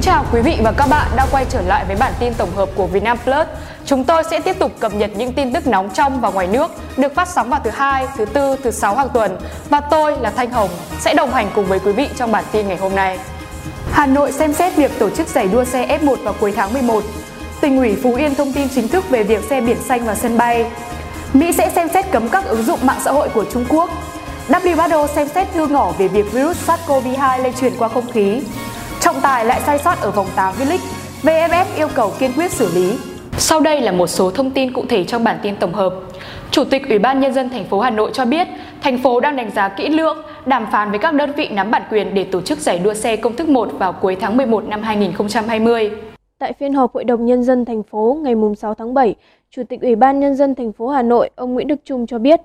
Kính chào quý vị và các bạn đã quay trở lại với bản tin tổng hợp của Vietnam Plus. Chúng tôi sẽ tiếp tục cập nhật những tin tức nóng trong và ngoài nước được phát sóng vào thứ hai, thứ tư, thứ sáu hàng tuần và tôi là Thanh Hồng sẽ đồng hành cùng với quý vị trong bản tin ngày hôm nay. Hà Nội xem xét việc tổ chức giải đua xe F1 vào cuối tháng 11. Tỉnh ủy Phú Yên thông tin chính thức về việc xe biển xanh vào sân bay. Mỹ sẽ xem xét cấm các ứng dụng mạng xã hội của Trung Quốc. WHO xem xét thư ngỏ về việc virus SARS-CoV-2 lây truyền qua không khí. Trọng tài lại sai sót ở vòng 8 V-League. VFF yêu cầu kiên quyết xử lý. Sau đây là một số thông tin cụ thể trong bản tin tổng hợp. Chủ tịch Ủy ban Nhân dân thành phố Hà Nội cho biết, thành phố đang đánh giá kỹ lưỡng, đàm phán với các đơn vị nắm bản quyền để tổ chức giải đua xe công thức 1 vào cuối tháng 11 năm 2020. Tại phiên họp Hội đồng Nhân dân thành phố ngày 6 tháng 7, Chủ tịch Ủy ban Nhân dân thành phố Hà Nội ông Nguyễn Đức Trung cho biết,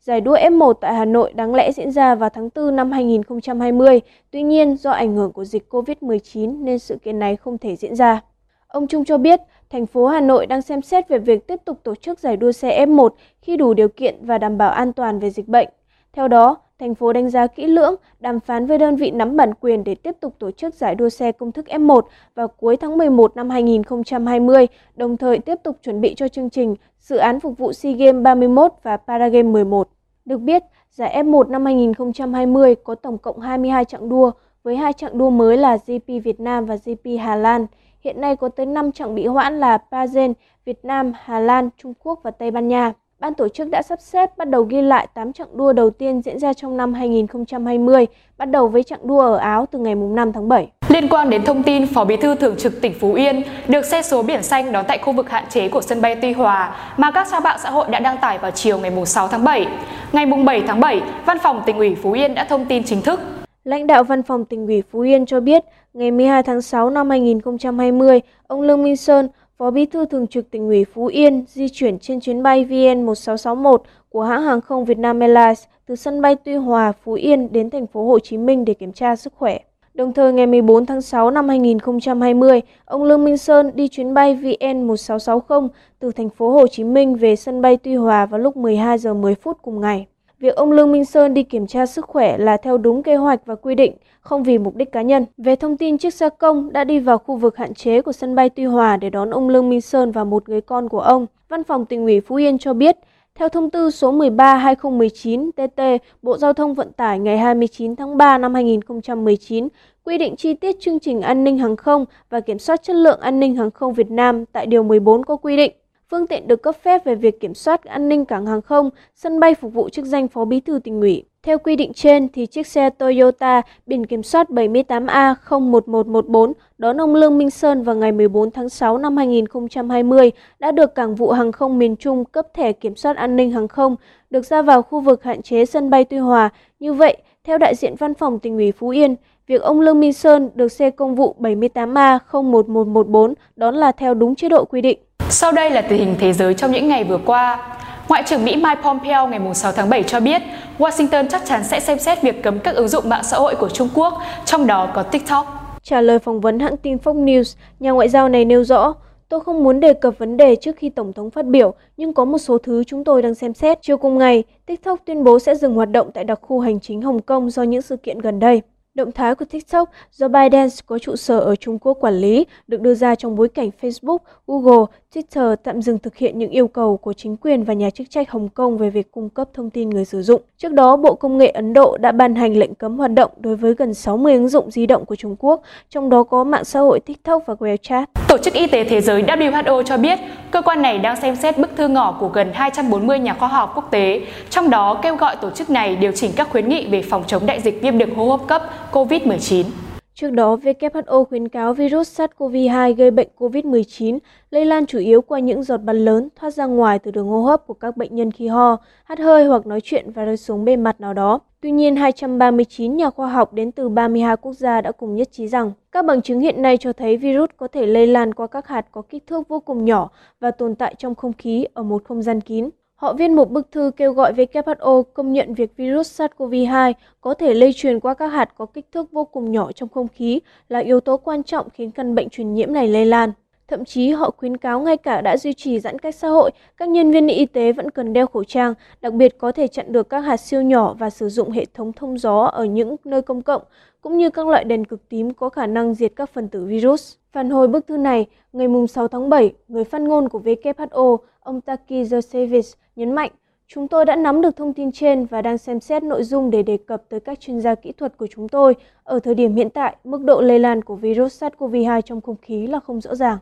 Giải đua F1 tại Hà Nội đáng lẽ diễn ra vào tháng 4 năm 2020, tuy nhiên do ảnh hưởng của dịch COVID-19 nên sự kiện này không thể diễn ra. Ông Trung cho biết, thành phố Hà Nội đang xem xét về việc tiếp tục tổ chức giải đua xe F1 khi đủ điều kiện và đảm bảo an toàn về dịch bệnh. Theo đó, thành phố đánh giá kỹ lưỡng, đàm phán với đơn vị nắm bản quyền để tiếp tục tổ chức giải đua xe công thức F1 vào cuối tháng 11 năm 2020, đồng thời tiếp tục chuẩn bị cho chương trình dự án phục vụ SEA Games 31 và Paragame 11. Được biết, giải F1 năm 2020 có tổng cộng 22 chặng đua, với hai chặng đua mới là GP Việt Nam và GP Hà Lan. Hiện nay có tới 5 chặng bị hoãn là Pazen, Việt Nam, Hà Lan, Trung Quốc và Tây Ban Nha. Ban tổ chức đã sắp xếp bắt đầu ghi lại 8 chặng đua đầu tiên diễn ra trong năm 2020, bắt đầu với chặng đua ở Áo từ ngày 5 tháng 7. Liên quan đến thông tin Phó Bí thư Thường trực tỉnh Phú Yên được xe số biển xanh đón tại khu vực hạn chế của sân bay Tuy Hòa mà các trang mạng xã hội đã đăng tải vào chiều ngày 6 tháng 7. Ngày 7 tháng 7, Văn phòng tỉnh ủy Phú Yên đã thông tin chính thức. Lãnh đạo Văn phòng tỉnh ủy Phú Yên cho biết, ngày 12 tháng 6 năm 2020, ông Lương Minh Sơn, Phó Bí thư Thường trực tỉnh ủy Phú Yên di chuyển trên chuyến bay VN1661 của hãng hàng không Vietnam Airlines từ sân bay Tuy Hòa, Phú Yên đến thành phố Hồ Chí Minh để kiểm tra sức khỏe. Đồng thời ngày 14 tháng 6 năm 2020, ông Lương Minh Sơn đi chuyến bay VN1660 từ thành phố Hồ Chí Minh về sân bay Tuy Hòa vào lúc 12 giờ 10 phút cùng ngày. Việc ông Lương Minh Sơn đi kiểm tra sức khỏe là theo đúng kế hoạch và quy định, không vì mục đích cá nhân. Về thông tin chiếc xe công đã đi vào khu vực hạn chế của sân bay Tuy Hòa để đón ông Lương Minh Sơn và một người con của ông, Văn phòng tỉnh ủy Phú Yên cho biết, theo thông tư số 13/2019/TT, Bộ Giao thông Vận tải ngày 29 tháng 3 năm 2019 quy định chi tiết chương trình an ninh hàng không và kiểm soát chất lượng an ninh hàng không Việt Nam tại điều 14 có quy định phương tiện được cấp phép về việc kiểm soát an ninh cảng hàng không, sân bay phục vụ chức danh Phó Bí thư tỉnh ủy. Theo quy định trên, thì chiếc xe Toyota biển kiểm soát 78A01114 đón ông Lương Minh Sơn vào ngày 14 tháng 6 năm 2020 đã được Cảng vụ Hàng không miền Trung cấp thẻ kiểm soát an ninh hàng không, được ra vào khu vực hạn chế sân bay Tuy Hòa. Như vậy, theo đại diện văn phòng tỉnh ủy Phú Yên, việc ông Lương Minh Sơn được xe công vụ 78A01114 đón là theo đúng chế độ quy định. Sau đây là tình hình thế giới trong những ngày vừa qua. Ngoại trưởng Mỹ Mike Pompeo ngày 6 tháng 7 cho biết Washington chắc chắn sẽ xem xét việc cấm các ứng dụng mạng xã hội của Trung Quốc, trong đó có TikTok. Trả lời phỏng vấn hãng tin Fox News, nhà ngoại giao này nêu rõ, Tôi không muốn đề cập vấn đề trước khi Tổng thống phát biểu, nhưng có một số thứ chúng tôi đang xem xét. Chiều cùng ngày, TikTok tuyên bố sẽ dừng hoạt động tại đặc khu hành chính Hồng Kông do những sự kiện gần đây. Động thái của TikTok do ByteDance có trụ sở ở Trung Quốc quản lý được đưa ra trong bối cảnh Facebook, Google, Twitter tạm dừng thực hiện những yêu cầu của chính quyền và nhà chức trách Hồng Kông về việc cung cấp thông tin người sử dụng. Trước đó, Bộ Công nghệ Ấn Độ đã ban hành lệnh cấm hoạt động đối với gần 60 ứng dụng di động của Trung Quốc, trong đó có mạng xã hội TikTok và WeChat. Tổ chức Y tế Thế giới WHO cho biết, cơ quan này đang xem xét bức thư ngỏ của gần 240 nhà khoa học quốc tế, trong đó kêu gọi tổ chức này điều chỉnh các khuyến nghị về phòng chống đại dịch viêm đường hô hấp cấp COVID-19. Trước đó, WHO khuyến cáo virus SARS-CoV-2 gây bệnh COVID-19 lây lan chủ yếu qua những giọt bắn lớn thoát ra ngoài từ đường hô hấp của các bệnh nhân khi ho, hắt hơi hoặc nói chuyện và rơi xuống bề mặt nào đó. Tuy nhiên, 239 nhà khoa học đến từ 32 quốc gia đã cùng nhất trí rằng các bằng chứng hiện nay cho thấy virus có thể lây lan qua các hạt có kích thước vô cùng nhỏ và tồn tại trong không khí ở một không gian kín. Họ viết một bức thư kêu gọi WHO công nhận việc virus SARS-CoV-2 có thể lây truyền qua các hạt có kích thước vô cùng nhỏ trong không khí là yếu tố quan trọng khiến căn bệnh truyền nhiễm này lây lan. Thậm chí họ khuyến cáo ngay cả đã duy trì giãn cách xã hội, các nhân viên y tế vẫn cần đeo khẩu trang, đặc biệt có thể chặn được các hạt siêu nhỏ và sử dụng hệ thống thông gió ở những nơi công cộng, cũng như các loại đèn cực tím có khả năng diệt các phần tử virus. Phản hồi bức thư này, ngày 6 tháng 7, người phát ngôn của WHO, ông Taki Josevic nhấn mạnh, Chúng tôi đã nắm được thông tin trên và đang xem xét nội dung để đề cập tới các chuyên gia kỹ thuật của chúng tôi. Ở thời điểm hiện tại, mức độ lây lan của virus SARS-CoV-2 trong không khí là không rõ ràng.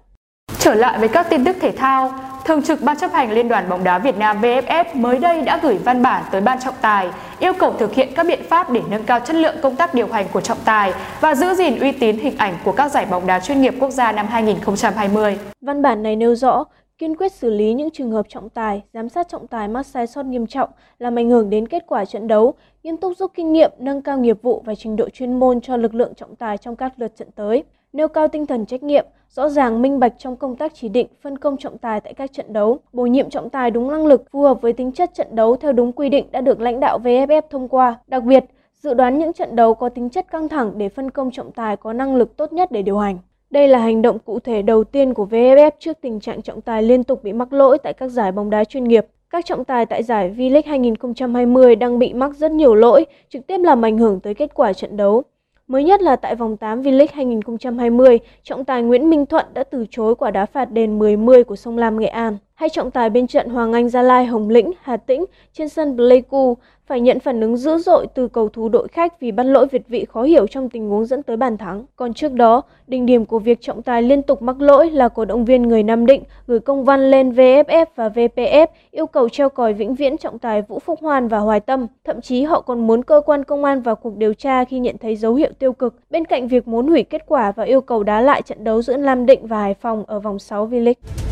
Trở lại với các tin tức thể thao, Thường trực Ban chấp hành Liên đoàn bóng đá Việt Nam VFF mới đây đã gửi văn bản tới Ban trọng tài yêu cầu thực hiện các biện pháp để nâng cao chất lượng công tác điều hành của trọng tài và giữ gìn uy tín hình ảnh của các giải bóng đá chuyên nghiệp quốc gia năm 2020. Văn bản này nêu rõ kiên quyết xử lý những trường hợp trọng tài, giám sát trọng tài mắc sai sót nghiêm trọng làm ảnh hưởng đến kết quả trận đấu, nghiêm túc rút kinh nghiệm, nâng cao nghiệp vụ và trình độ chuyên môn cho lực lượng trọng tài trong các lượt trận tới, nêu cao tinh thần trách nhiệm, rõ ràng minh bạch trong công tác chỉ định, phân công trọng tài tại các trận đấu, bổ nhiệm trọng tài đúng năng lực, phù hợp với tính chất trận đấu theo đúng quy định đã được lãnh đạo VFF thông qua. Đặc biệt, dự đoán những trận đấu có tính chất căng thẳng để phân công trọng tài có năng lực tốt nhất để điều hành. Đây là hành động cụ thể đầu tiên của VFF trước tình trạng trọng tài liên tục bị mắc lỗi tại các giải bóng đá chuyên nghiệp. Các trọng tài tại giải V-League 2020 đang bị mắc rất nhiều lỗi, trực tiếp làm ảnh hưởng tới kết quả trận đấu. Mới nhất là tại vòng 8 V-League 2020, trọng tài Nguyễn Minh Thuận đã từ chối quả đá phạt đền 10-10 của sông Lam Nghệ An. Hay trọng tài bên trận Hoàng Anh Gia Lai Hồng Lĩnh, Hà Tĩnh trên sân Pleiku phải nhận phản ứng dữ dội từ cầu thủ đội khách vì bắt lỗi việt vị khó hiểu trong tình huống dẫn tới bàn thắng. Còn trước đó, đỉnh điểm của việc trọng tài liên tục mắc lỗi là cổ động viên người Nam Định gửi công văn lên VFF và VPF yêu cầu treo còi vĩnh viễn trọng tài Vũ Phúc Hoan và Hoài Tâm. Thậm chí họ còn muốn cơ quan công an vào cuộc điều tra khi nhận thấy dấu hiệu tiêu cực, bên cạnh việc muốn hủy kết quả và yêu cầu đá lại trận đấu giữa Nam Định và Hải Phòng ở vòng 6 V-League.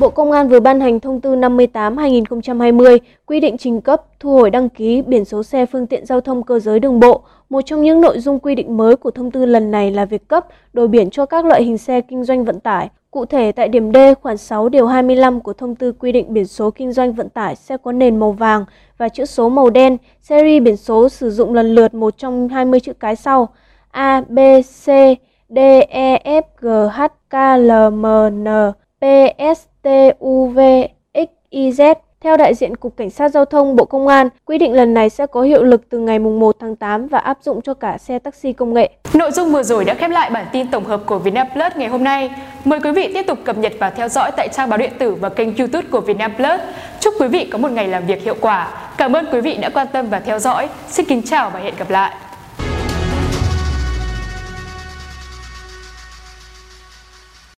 Bộ Công an vừa ban hành thông tư 58-2020 quy định trình cấp, thu hồi đăng ký biển số xe phương tiện giao thông cơ giới đường bộ. Một trong những nội dung quy định mới của thông tư lần này là việc cấp, đổi biển cho các loại hình xe kinh doanh vận tải. Cụ thể tại điểm D khoản 6 điều 25 của thông tư quy định biển số kinh doanh vận tải xe có nền màu vàng và chữ số màu đen, series biển số sử dụng lần lượt một trong 20 chữ cái sau: A, B, C, D, E, F, G, H, K, L, M, N, P, S, TUVXIZ Theo đại diện Cục Cảnh sát Giao thông Bộ Công an, quy định lần này sẽ có hiệu lực từ ngày 1 tháng 8 và áp dụng cho cả xe taxi công nghệ. Nội dung vừa rồi đã khép lại bản tin tổng hợp của Vietnam Plus ngày hôm nay. Mời quý vị tiếp tục cập nhật và theo dõi tại trang báo điện tử và kênh YouTube của Vietnam Plus. Chúc quý vị có một ngày làm việc hiệu quả. Cảm ơn quý vị đã quan tâm và theo dõi. Xin kính chào và hẹn gặp lại.